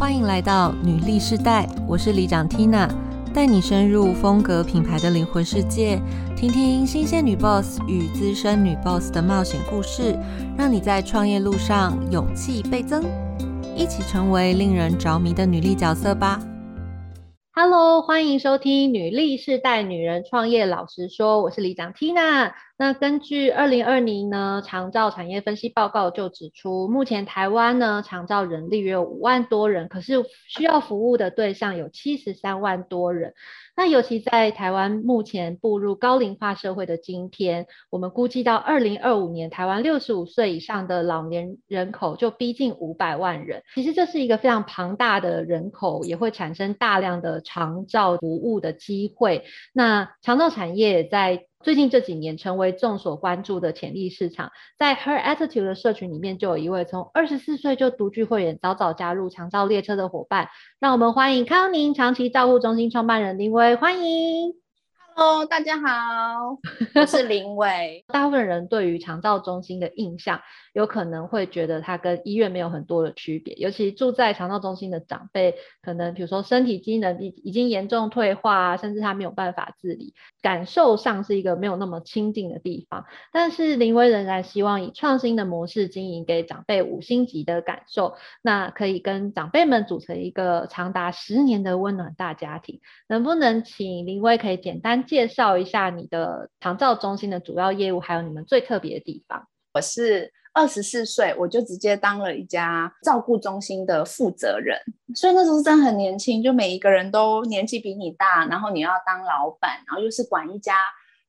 欢迎来到女力世代，我是里长 Tina，带你深入风格品牌的灵魂世界，听听新鲜女 boss 与资深女 boss 的冒险故事，让你在创业路上勇气倍增，一起成为令人着迷的女力角色吧。Hello，欢迎收听女力世代女人创业老实说，我是李长 Tina。那根据二零二零呢长照产业分析报告就指出，目前台湾呢长照人力约五万多人，可是需要服务的对象有七十三万多人。那尤其在台湾目前步入高龄化社会的今天，我们估计到二零二五年，台湾六十五岁以上的老年人口就逼近五百万人。其实这是一个非常庞大的人口，也会产生大量的长照服务的机会。那长照产业在最近这几年成为众所关注的潜力市场，在 Her Attitude 的社群里面，就有一位从二十四岁就独具慧眼、早早加入长照列车的伙伴，让我们欢迎康宁长期照护中心创办人林威，欢迎。Hello，大家好，我是林伟。大部分人对于肠道中心的印象，有可能会觉得它跟医院没有很多的区别。尤其住在肠道中心的长辈，可能比如说身体机能已已经严重退化，甚至他没有办法自理，感受上是一个没有那么亲近的地方。但是林威仍然希望以创新的模式经营，给长辈五星级的感受。那可以跟长辈们组成一个长达十年的温暖大家庭。能不能请林威可以简单？介绍一下你的长照中心的主要业务，还有你们最特别的地方。我是二十四岁，我就直接当了一家照顾中心的负责人，所以那时候真的很年轻，就每一个人都年纪比你大，然后你要当老板，然后又是管一家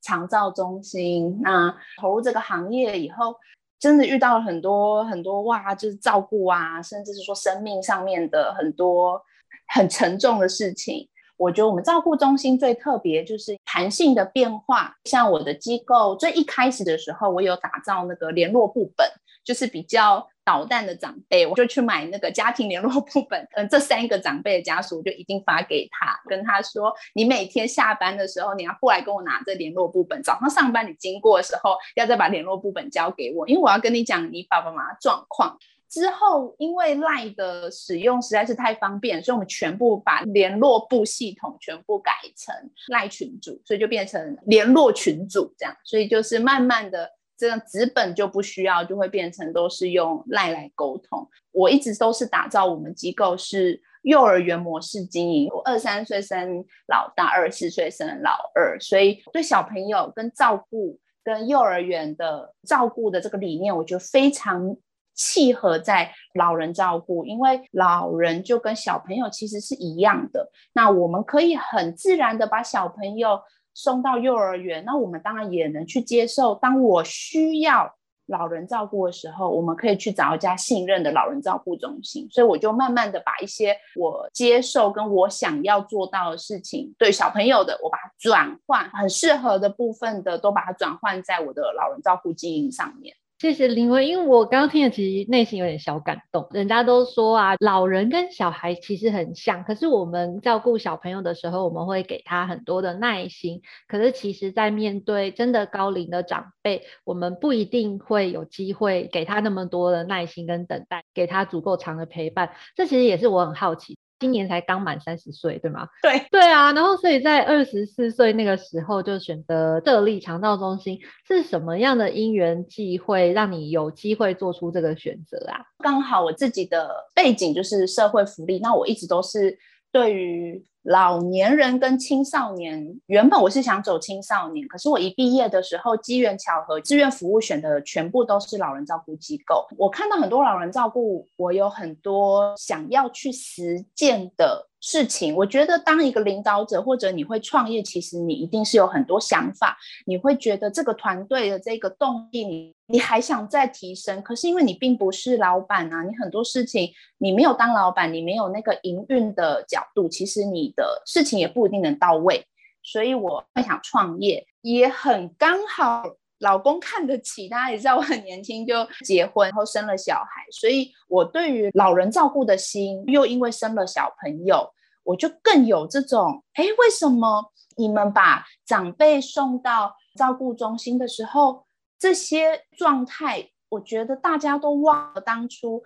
长照中心。那投入这个行业以后，真的遇到了很多很多哇，就是照顾啊，甚至是说生命上面的很多很沉重的事情。我觉得我们照顾中心最特别就是弹性的变化。像我的机构最一开始的时候，我有打造那个联络部本，就是比较捣蛋的长辈，我就去买那个家庭联络部本。嗯，这三个长辈的家属，我就一定发给他，跟他说：你每天下班的时候，你要过来跟我拿这联络部本；早上上班你经过的时候，要再把联络部本交给我，因为我要跟你讲你爸爸妈妈状况。之后，因为赖的使用实在是太方便，所以我们全部把联络部系统全部改成赖群组，所以就变成联络群组这样。所以就是慢慢的，这样纸本就不需要，就会变成都是用赖来沟通。我一直都是打造我们机构是幼儿园模式经营，我二三岁生老大，二十四岁生老二，所以对小朋友跟照顾跟幼儿园的照顾的这个理念，我觉得非常。契合在老人照顾，因为老人就跟小朋友其实是一样的。那我们可以很自然的把小朋友送到幼儿园，那我们当然也能去接受。当我需要老人照顾的时候，我们可以去找一家信任的老人照顾中心。所以我就慢慢的把一些我接受跟我想要做到的事情，对小朋友的，我把它转换很适合的部分的，都把它转换在我的老人照顾经营上面。谢谢林威，因为我刚刚听的，其实内心有点小感动。人家都说啊，老人跟小孩其实很像，可是我们照顾小朋友的时候，我们会给他很多的耐心。可是其实，在面对真的高龄的长辈，我们不一定会有机会给他那么多的耐心跟等待，给他足够长的陪伴。这其实也是我很好奇。今年才刚满三十岁，对吗？对对啊，然后所以在二十四岁那个时候就选择设立肠道中心，是什么样的因缘际会让你有机会做出这个选择啊？刚好我自己的背景就是社会福利，那我一直都是对于。老年人跟青少年，原本我是想走青少年，可是我一毕业的时候，机缘巧合，志愿服务选的全部都是老人照顾机构。我看到很多老人照顾，我有很多想要去实践的。事情，我觉得当一个领导者或者你会创业，其实你一定是有很多想法，你会觉得这个团队的这个动力，你你还想再提升。可是因为你并不是老板啊，你很多事情你没有当老板，你没有那个营运的角度，其实你的事情也不一定能到位。所以我会想创业，也很刚好。老公看得起，大家也知道我很年轻就结婚，然后生了小孩，所以我对于老人照顾的心，又因为生了小朋友，我就更有这种，哎，为什么你们把长辈送到照顾中心的时候，这些状态，我觉得大家都忘了当初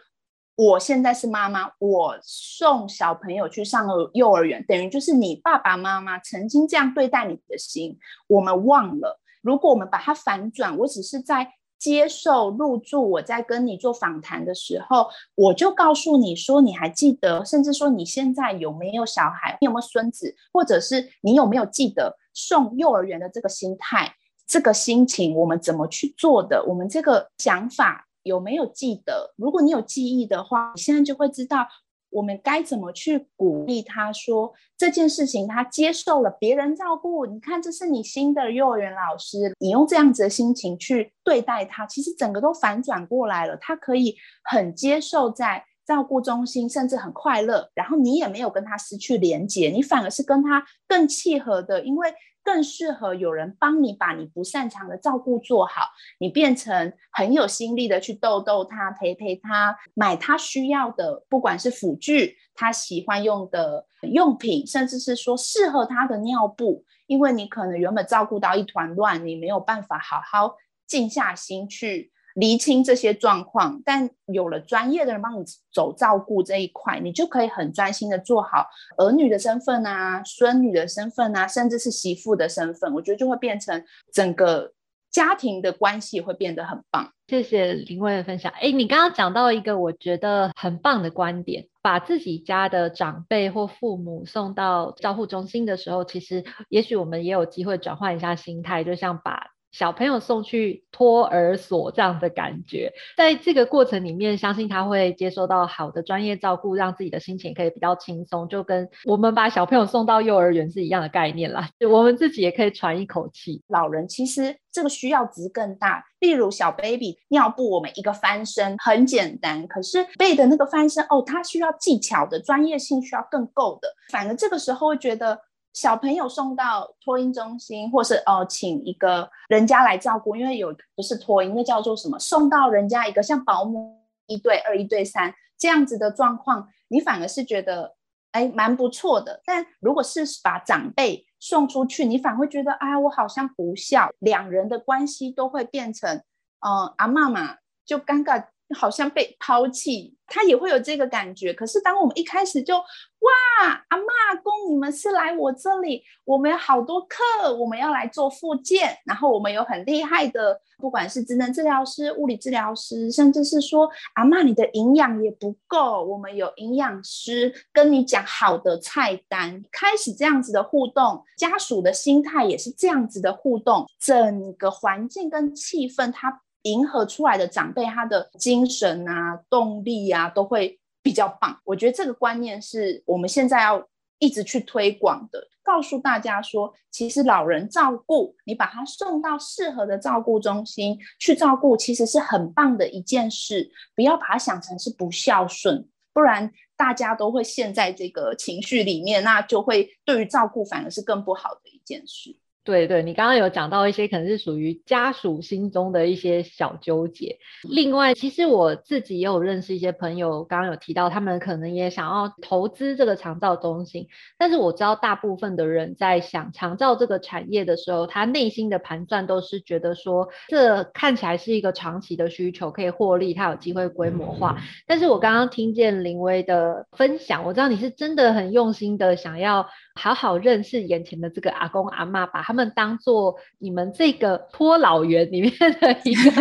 我现在是妈妈，我送小朋友去上了幼儿园，等于就是你爸爸妈妈曾经这样对待你的心，我们忘了。如果我们把它反转，我只是在接受入住，我在跟你做访谈的时候，我就告诉你说，你还记得，甚至说你现在有没有小孩，你有没有孙子，或者是你有没有记得送幼儿园的这个心态、这个心情，我们怎么去做的？我们这个想法。有没有记得？如果你有记忆的话，你现在就会知道我们该怎么去鼓励他。说这件事情，他接受了别人照顾。你看，这是你新的幼儿园老师，你用这样子的心情去对待他，其实整个都反转过来了。他可以很接受在照顾中心，甚至很快乐。然后你也没有跟他失去连接，你反而是跟他更契合的，因为。更适合有人帮你把你不擅长的照顾做好，你变成很有心力的去逗逗他、陪陪他，买他需要的，不管是辅具、他喜欢用的用品，甚至是说适合他的尿布，因为你可能原本照顾到一团乱，你没有办法好好静下心去。厘清这些状况，但有了专业的人帮你走照顾这一块，你就可以很专心的做好儿女的身份啊、孙女的身份啊，甚至是媳妇的身份，我觉得就会变成整个家庭的关系会变得很棒。谢谢林慧的分享。哎，你刚刚讲到一个我觉得很棒的观点，把自己家的长辈或父母送到照护中心的时候，其实也许我们也有机会转换一下心态，就像把。小朋友送去托儿所这样的感觉，在这个过程里面，相信他会接受到好的专业照顾，让自己的心情可以比较轻松，就跟我们把小朋友送到幼儿园是一样的概念啦。我们自己也可以喘一口气。老人其实这个需要值更大，例如小 baby 尿布，我们一个翻身很简单，可是背的那个翻身哦，它需要技巧的专业性需要更够的，反而这个时候会觉得。小朋友送到托婴中心，或是哦，请一个人家来照顾，因为有不是托婴，那叫做什么？送到人家一个像保姆一对二、一对三这样子的状况，你反而是觉得哎蛮不错的。但如果是把长辈送出去，你反而会觉得啊，我好像不孝，两人的关系都会变成嗯，阿妈妈就尴尬。好像被抛弃，他也会有这个感觉。可是当我们一开始就哇，阿妈公，你们是来我这里，我们有好多课，我们要来做复健，然后我们有很厉害的，不管是职能治疗师、物理治疗师，甚至是说阿妈你的营养也不够，我们有营养师跟你讲好的菜单，开始这样子的互动，家属的心态也是这样子的互动，整个环境跟气氛，它。迎合出来的长辈，他的精神啊、动力啊，都会比较棒。我觉得这个观念是我们现在要一直去推广的，告诉大家说，其实老人照顾你，把他送到适合的照顾中心去照顾，其实是很棒的一件事。不要把它想成是不孝顺，不然大家都会陷在这个情绪里面，那就会对于照顾反而是更不好的一件事。对对，你刚刚有讲到一些可能是属于家属心中的一些小纠结。另外，其实我自己也有认识一些朋友，刚刚有提到他们可能也想要投资这个长照中心，但是我知道大部分的人在想长照这个产业的时候，他内心的盘算都是觉得说，这看起来是一个长期的需求，可以获利，它有机会规模化。但是我刚刚听见林威的分享，我知道你是真的很用心的想要。好好认识眼前的这个阿公阿妈，把他们当做你们这个托老园里面的一个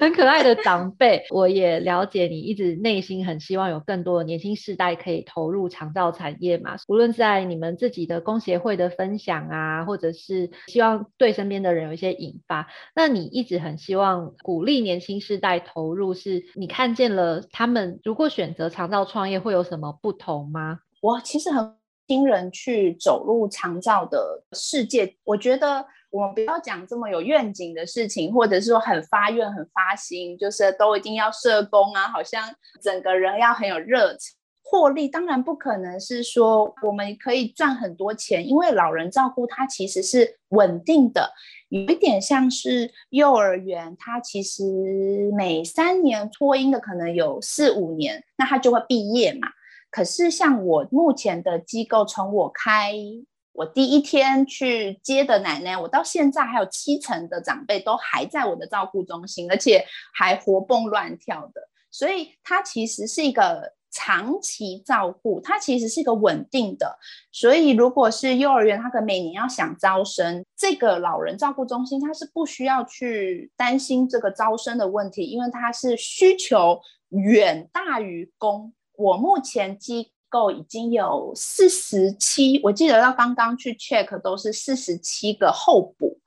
很可爱的长辈。我也了解你一直内心很希望有更多的年轻世代可以投入长照产业嘛。无论在你们自己的工协会的分享啊，或者是希望对身边的人有一些引发，那你一直很希望鼓励年轻世代投入，是你看见了他们如果选择长照创业会有什么不同吗？我其实很。新人去走入长照的世界，我觉得我们不要讲这么有愿景的事情，或者是说很发愿、很发心，就是都一定要社工啊，好像整个人要很有热情。获利当然不可能是说我们可以赚很多钱，因为老人照顾它其实是稳定的，有一点像是幼儿园，它其实每三年托婴的可能有四五年，那他就会毕业嘛。可是，像我目前的机构，从我开我第一天去接的奶奶，我到现在还有七成的长辈都还在我的照顾中心，而且还活蹦乱跳的。所以它其实是一个长期照顾，它其实是一个稳定的。所以如果是幼儿园，他可能每年要想招生，这个老人照顾中心他是不需要去担心这个招生的问题，因为它是需求远大于供。我目前机构已经有四十七，我记得到刚刚去 check 都是四十七个候补。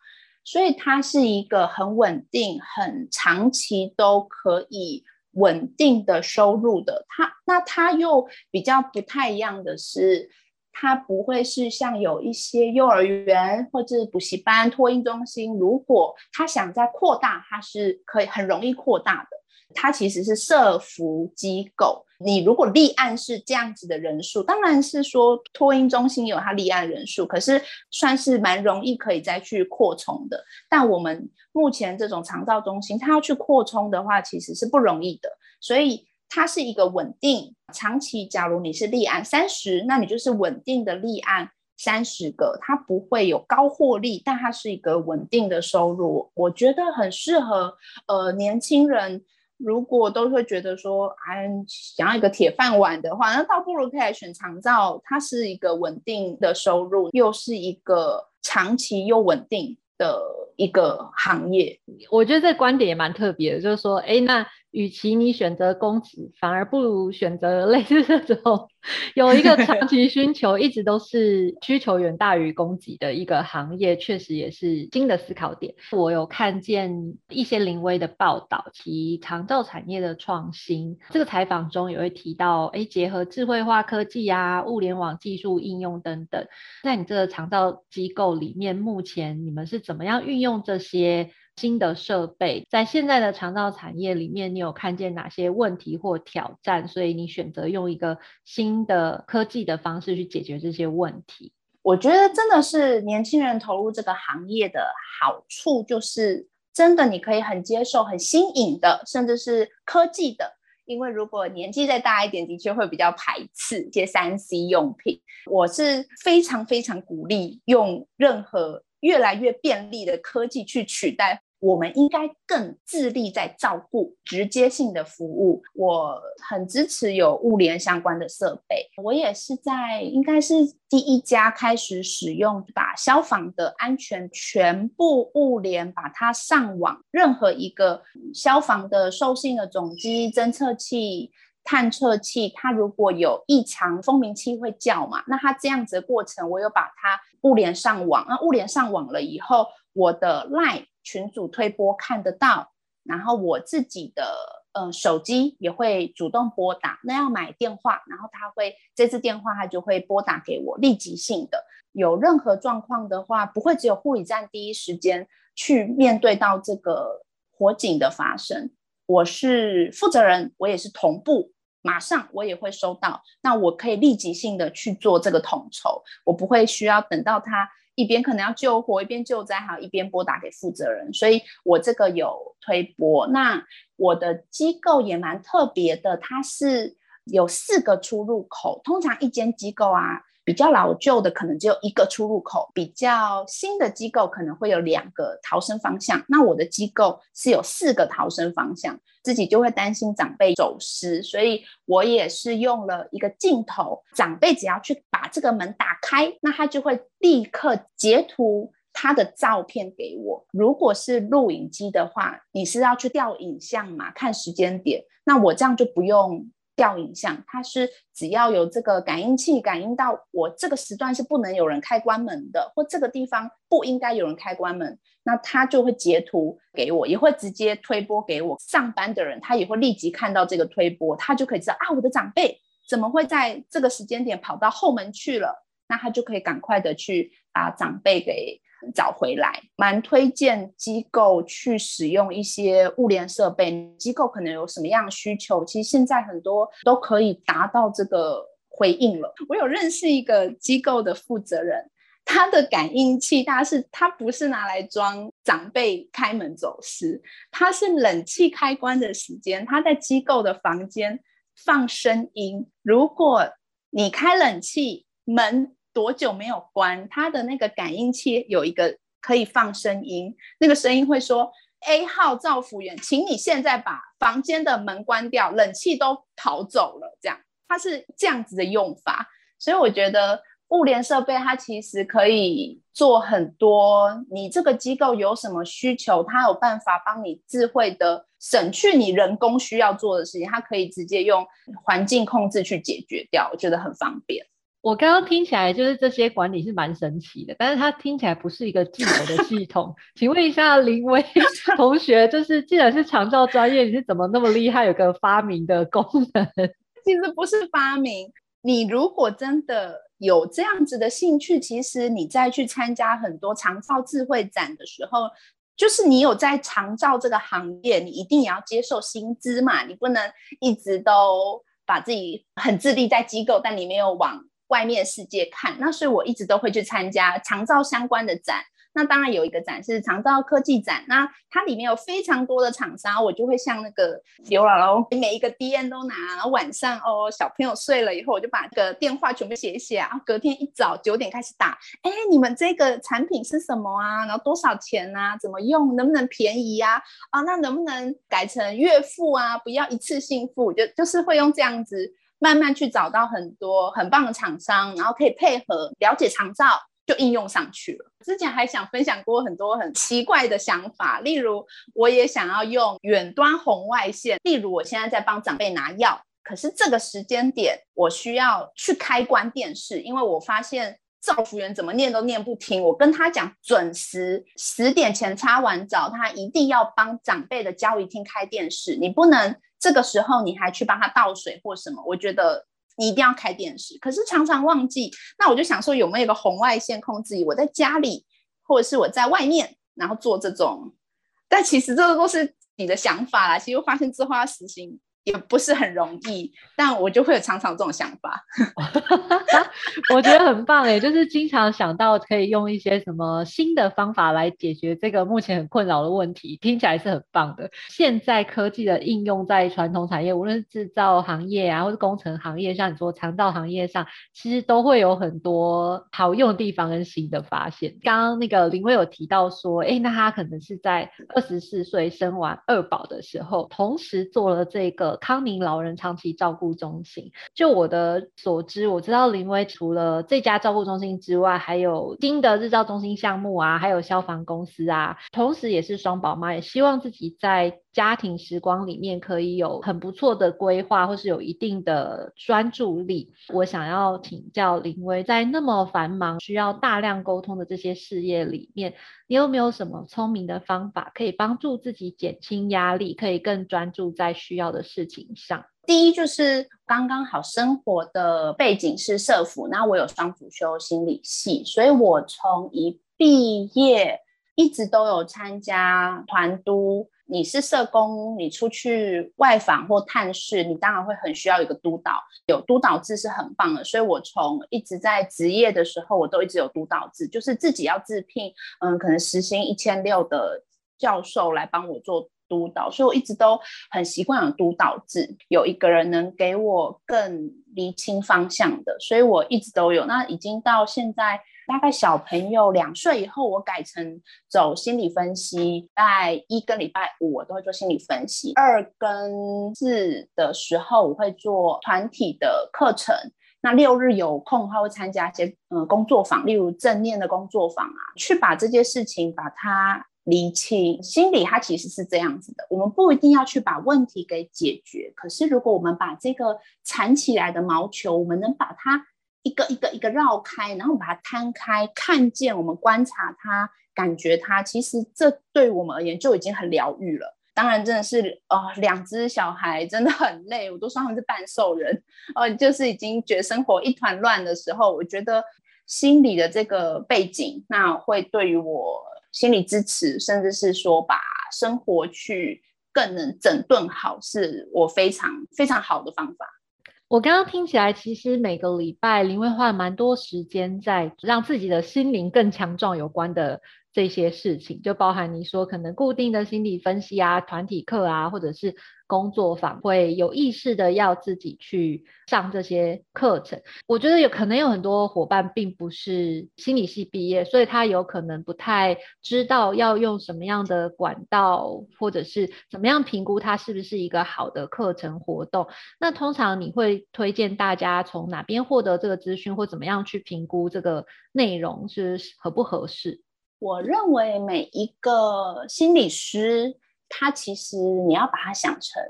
所以它是一个很稳定、很长期都可以稳定的收入的。它那它又比较不太一样的是，它不会是像有一些幼儿园或者补习班、托婴中心，如果他想再扩大，它是可以很容易扩大的。它其实是社服机构。你如果立案是这样子的人数，当然是说托婴中心有它立案人数，可是算是蛮容易可以再去扩充的。但我们目前这种长照中心，它要去扩充的话，其实是不容易的。所以它是一个稳定长期。假如你是立案三十，那你就是稳定的立案三十个，它不会有高获利，但它是一个稳定的收入。我觉得很适合呃年轻人。如果都会觉得说，哎，想要一个铁饭碗的话，那倒不如可以来选长照，它是一个稳定的收入，又是一个长期又稳定的一个行业。我觉得这观点也蛮特别的，就是说，哎，那。与其你选择公职，反而不如选择类似这种有一个长期需求，一直都是需求远大于供给的一个行业，确实也是新的思考点。我有看见一些临危的报道，提长照产业的创新。这个采访中也会提到，哎，结合智慧化科技啊、物联网技术应用等等，在你这个长照机构里面，目前你们是怎么样运用这些？新的设备在现在的肠道产业里面，你有看见哪些问题或挑战？所以你选择用一个新的科技的方式去解决这些问题。我觉得真的是年轻人投入这个行业的好处，就是真的你可以很接受很新颖的，甚至是科技的。因为如果年纪再大一点，的确会比较排斥一些三 C 用品。我是非常非常鼓励用任何越来越便利的科技去取代。我们应该更致力在照顾直接性的服务。我很支持有物联相关的设备。我也是在应该是第一家开始使用，把消防的安全全部物联，把它上网。任何一个消防的受信的总机、侦测器、探测器，它如果有异常，蜂鸣器会叫嘛？那它这样子的过程，我有把它物联上网。那物联上网了以后，我的 Line。群组推播看得到，然后我自己的呃手机也会主动拨打。那要买电话，然后他会这次电话他就会拨打给我，立即性的。有任何状况的话，不会只有护理站第一时间去面对到这个火警的发生。我是负责人，我也是同步，马上我也会收到。那我可以立即性的去做这个统筹，我不会需要等到他。一边可能要救火，一边救灾，还有一边拨打给负责人，所以我这个有推拨。那我的机构也蛮特别的，它是有四个出入口，通常一间机构啊。比较老旧的可能只有一个出入口，比较新的机构可能会有两个逃生方向。那我的机构是有四个逃生方向，自己就会担心长辈走失，所以我也是用了一个镜头，长辈只要去把这个门打开，那他就会立刻截图他的照片给我。如果是录影机的话，你是要去调影像嘛，看时间点，那我这样就不用。调影像，它是只要有这个感应器感应到我这个时段是不能有人开关门的，或这个地方不应该有人开关门，那它就会截图给我，也会直接推播给我上班的人，他也会立即看到这个推播，他就可以知道啊，我的长辈怎么会在这个时间点跑到后门去了，那他就可以赶快的去把长辈给。找回来，蛮推荐机构去使用一些物联设备。机构可能有什么样需求，其实现在很多都可以达到这个回应了。我有认识一个机构的负责人，他的感应器，他是他不是拿来装长辈开门走失，他是冷气开关的时间，他在机构的房间放声音。如果你开冷气门。多久没有关？它的那个感应器有一个可以放声音，那个声音会说：“ A 号照服员，请你现在把房间的门关掉，冷气都逃走了。这样，它是这样子的用法。所以我觉得物联设备它其实可以做很多。你这个机构有什么需求，它有办法帮你智慧的省去你人工需要做的事情，它可以直接用环境控制去解决掉，我觉得很方便。我刚刚听起来就是这些管理是蛮神奇的，但是它听起来不是一个既有的系统。请问一下林威 同学，就是既然是长照专业，你是怎么那么厉害，有个发明的功能？其实不是发明，你如果真的有这样子的兴趣，其实你再去参加很多长照智慧展的时候，就是你有在长照这个行业，你一定也要接受薪资嘛，你不能一直都把自己很自立在机构，但你没有往。外面世界看，那所以我一直都会去参加长照相关的展。那当然有一个展是长照科技展，那它里面有非常多的厂商，我就会像那个刘姥姥，每一个 D N 都拿。然后晚上哦，小朋友睡了以后，我就把这个电话全部写一写啊。隔天一早九点开始打，哎，你们这个产品是什么啊？然后多少钱啊？怎么用？能不能便宜啊？啊，那能不能改成月付啊？不要一次性付，就就是会用这样子。慢慢去找到很多很棒的厂商，然后可以配合了解长照，就应用上去了。之前还想分享过很多很奇怪的想法，例如我也想要用远端红外线，例如我现在在帮长辈拿药，可是这个时间点我需要去开关电视，因为我发现照服员怎么念都念不听，我跟他讲准时十点前擦完澡，他一定要帮长辈的交易厅开电视，你不能。这个时候你还去帮他倒水或什么？我觉得你一定要开电视，可是常常忘记。那我就想说，有没有一个红外线控制仪？我在家里，或者是我在外面，然后做这种。但其实这个都是你的想法啦。其实发现之后要实行。也不是很容易，但我就会有常常这种想法，我觉得很棒哎，就是经常想到可以用一些什么新的方法来解决这个目前很困扰的问题，听起来是很棒的。现在科技的应用在传统产业，无论是制造行业啊，或是工程行业，像你说肠道行业上，其实都会有很多好用的地方跟新的发现。刚刚那个林威有提到说，哎，那他可能是在二十四岁生完二宝的时候，同时做了这个。康宁老人长期照顾中心，就我的所知，我知道林威除了这家照顾中心之外，还有新的日照中心项目啊，还有消防公司啊，同时也是双宝妈，也希望自己在家庭时光里面可以有很不错的规划，或是有一定的专注力。我想要请教林威，在那么繁忙、需要大量沟通的这些事业里面，你有没有什么聪明的方法，可以帮助自己减轻压力，可以更专注在需要的事？情上，第一就是刚刚好生活的背景是社服，那我有双辅修心理系，所以我从一毕业一直都有参加团都。你是社工，你出去外访或探视，你当然会很需要一个督导，有督导制是很棒的。所以我从一直在职业的时候，我都一直有督导制，就是自己要自聘，嗯，可能时薪一千六的教授来帮我做。督导，所以我一直都很习惯有督导制，有一个人能给我更厘清方向的，所以我一直都有。那已经到现在，大概小朋友两岁以后，我改成走心理分析，在一跟礼拜五我都会做心理分析，二跟四的时候我会做团体的课程。那六日有空的话，会参加一些嗯工作坊，例如正念的工作坊啊，去把这件事情把它。理清心理，它其实是这样子的。我们不一定要去把问题给解决，可是如果我们把这个缠起来的毛球，我们能把它一个一个一个绕开，然后把它摊开，看见我们观察它，感觉它，其实这对我们而言就已经很疗愈了。当然，真的是哦，两只小孩真的很累，我都说他们是半兽人，哦，就是已经觉得生活一团乱的时候，我觉得心理的这个背景，那会对于我。心理支持，甚至是说把生活去更能整顿好，是我非常非常好的方法。我刚刚听起来，其实每个礼拜林薇花蛮多时间在让自己的心灵更强壮有关的这些事情，就包含你说可能固定的心理分析啊、团体课啊，或者是工作坊，会有意识的要自己去上这些课程。我觉得有可能有很多伙伴并不是心理系毕业，所以他有可能不太知道要用什么样的管道，或者是怎么样评估它是不是一个好的课程活动。那通常你会推荐大家从哪边获得这个资讯，或怎么样去评估这个内容是合不合适？我认为每一个心理师，他其实你要把他想成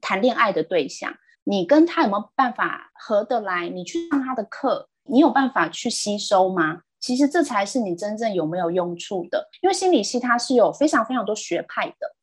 谈恋爱的对象，你跟他有没有办法合得来？你去上他的课，你有办法去吸收吗？其实这才是你真正有没有用处的。因为心理系它是有非常非常多学派的，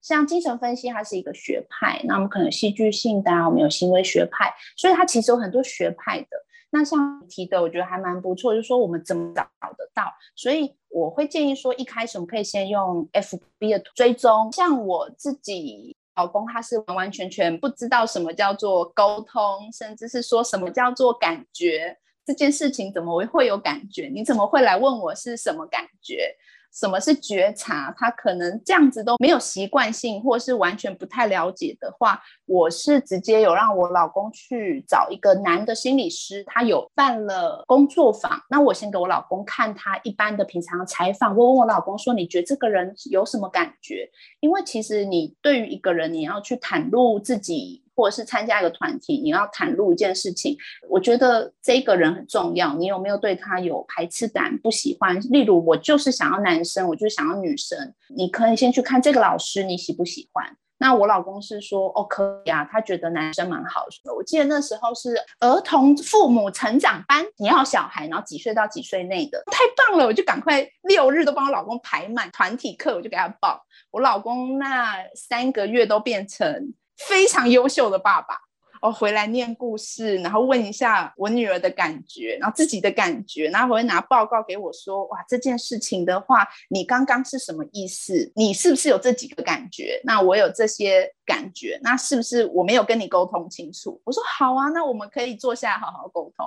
像精神分析它是一个学派，那我们可能戏剧性的啊，我们有行为学派，所以它其实有很多学派的。那像提的，我觉得还蛮不错，就是说我们怎么找得到？所以我会建议说，一开始我们可以先用 FB 的追踪。像我自己老公，他是完完全全不知道什么叫做沟通，甚至是说什么叫做感觉这件事情，怎么会有感觉？你怎么会来问我是什么感觉？什么是觉察？他可能这样子都没有习惯性，或是完全不太了解的话，我是直接有让我老公去找一个男的心理师，他有办了工作坊。那我先给我老公看他一般的平常采访，问问我老公说，你觉得这个人有什么感觉？因为其实你对于一个人，你要去袒露自己。或者是参加一个团体，你要袒露一件事情，我觉得这个人很重要。你有没有对他有排斥感、不喜欢？例如，我就是想要男生，我就想要女生。你可以先去看这个老师，你喜不喜欢？那我老公是说，哦，可以啊，他觉得男生蛮好的。我记得那时候是儿童父母成长班，你要小孩，然后几岁到几岁内的，太棒了，我就赶快六日都帮我老公排满团体课，我就给他报。我老公那三个月都变成。非常优秀的爸爸哦，回来念故事，然后问一下我女儿的感觉，然后自己的感觉，然后回来拿报告给我说，哇，这件事情的话，你刚刚是什么意思？你是不是有这几个感觉？那我有这些感觉，那是不是我没有跟你沟通清楚？我说好啊，那我们可以坐下来好好沟通。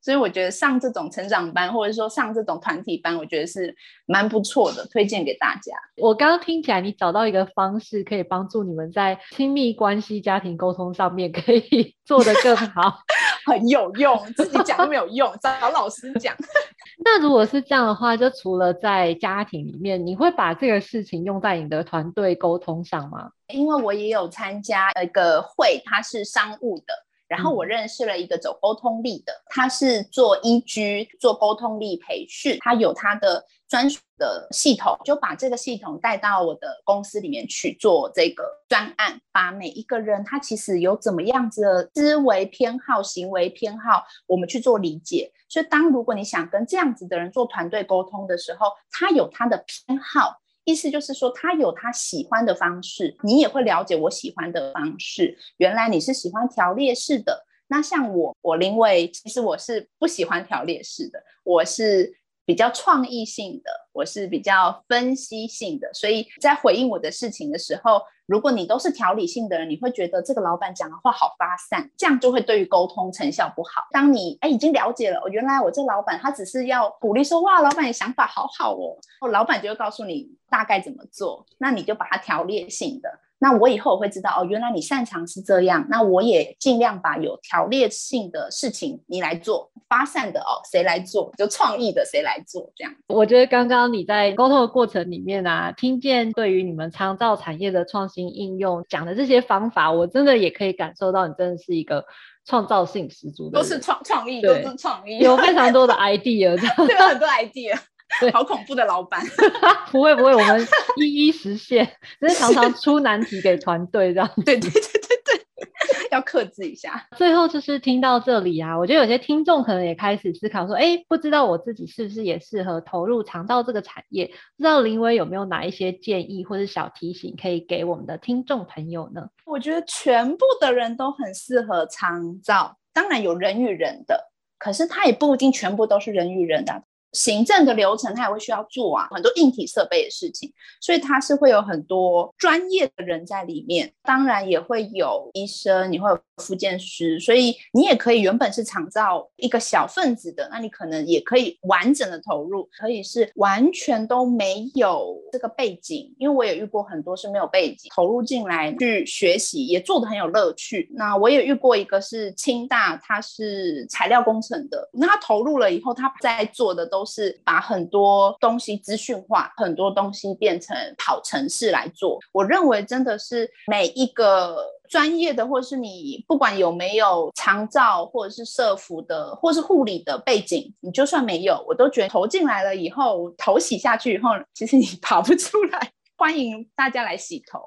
所以我觉得上这种成长班，或者说上这种团体班，我觉得是蛮不错的，推荐给大家。我刚刚听起来，你找到一个方式，可以帮助你们在亲密关系、家庭沟通上面可以 做得更好，很有用。自己讲都没有用，找老师讲。那如果是这样的话，就除了在家庭里面，你会把这个事情用在你的团队沟通上吗？因为我也有参加一个会，它是商务的。然后我认识了一个走沟通力的，他是做 EG 做沟通力培训，他有他的专属的系统，就把这个系统带到我的公司里面去做这个专案，把每一个人他其实有怎么样子的思维偏好、行为偏好，我们去做理解。所以当如果你想跟这样子的人做团队沟通的时候，他有他的偏好。意思就是说，他有他喜欢的方式，你也会了解我喜欢的方式。原来你是喜欢条列式的，那像我，我因为，其实我是不喜欢条列式的，我是。比较创意性的，我是比较分析性的，所以在回应我的事情的时候，如果你都是条理性的人，你会觉得这个老板讲的话好发散，这样就会对于沟通成效不好。当你哎已经了解了，原来我这老板他只是要鼓励说哇，老板你想法好好哦，老板就会告诉你大概怎么做，那你就把它条列性的。那我以后我会知道哦，原来你擅长是这样。那我也尽量把有条列性的事情你来做，发散的哦谁来做，就创意的谁来做这样。我觉得刚刚你在沟通的过程里面啊，听见对于你们长照产业的创新应用讲的这些方法，我真的也可以感受到你真的是一个创造性十足的，都是创创意，都是创意，有非常多的 idea，对，有很多 idea。对，好恐怖的老板，不会不会，我们一 一实现，只是常常出难题给团队这样。对对对对对，要克制一下。最后就是听到这里啊，我觉得有些听众可能也开始思考说，哎，不知道我自己是不是也适合投入肠道这个产业？不知道林威有没有哪一些建议或者小提醒可以给我们的听众朋友呢？我觉得全部的人都很适合肠道，当然有人与人的，可是它也不一定全部都是人与人的。行政的流程，他也会需要做啊，很多硬体设备的事情，所以他是会有很多专业的人在里面。当然也会有医生，你会有复健师，所以你也可以原本是厂造一个小份子的，那你可能也可以完整的投入，可以是完全都没有这个背景，因为我也遇过很多是没有背景投入进来去学习，也做的很有乐趣。那我也遇过一个是清大，他是材料工程的，那他投入了以后，他在做的都都是把很多东西资讯化，很多东西变成跑城市来做。我认为真的是每一个。专业的，或是你不管有没有长照，或者是社服的，或是护理的背景，你就算没有，我都觉得投进来了以后，投洗下去以后，其实你 跑不出来。欢迎大家来洗头，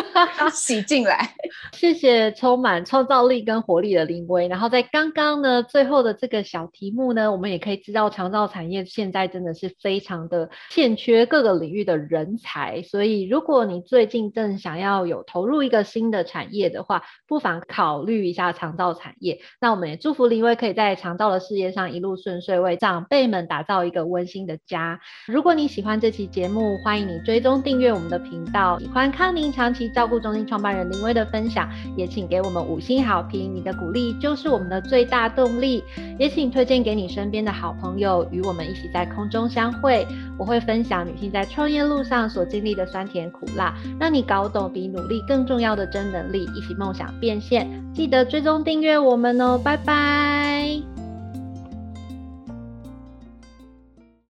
洗进来。谢谢充满创造力跟活力的林威。然后在刚刚呢，最后的这个小题目呢，我们也可以知道，长照产业现在真的是非常的欠缺各个领域的人才。所以，如果你最近正想要有投入一个新的产业的话，不妨考虑一下长照产业。那我们也祝福林威可以在长照的事业上一路顺遂，为长辈们打造一个温馨的家。如果你喜欢这期节目，欢迎你追踪订我们的频道喜欢康宁长期照顾中心创办人林威的分享，也请给我们五星好评，你的鼓励就是我们的最大动力。也请推荐给你身边的好朋友，与我们一起在空中相会。我会分享女性在创业路上所经历的酸甜苦辣，让你搞懂比努力更重要的真能力，一起梦想变现。记得追踪订阅我们哦，拜拜。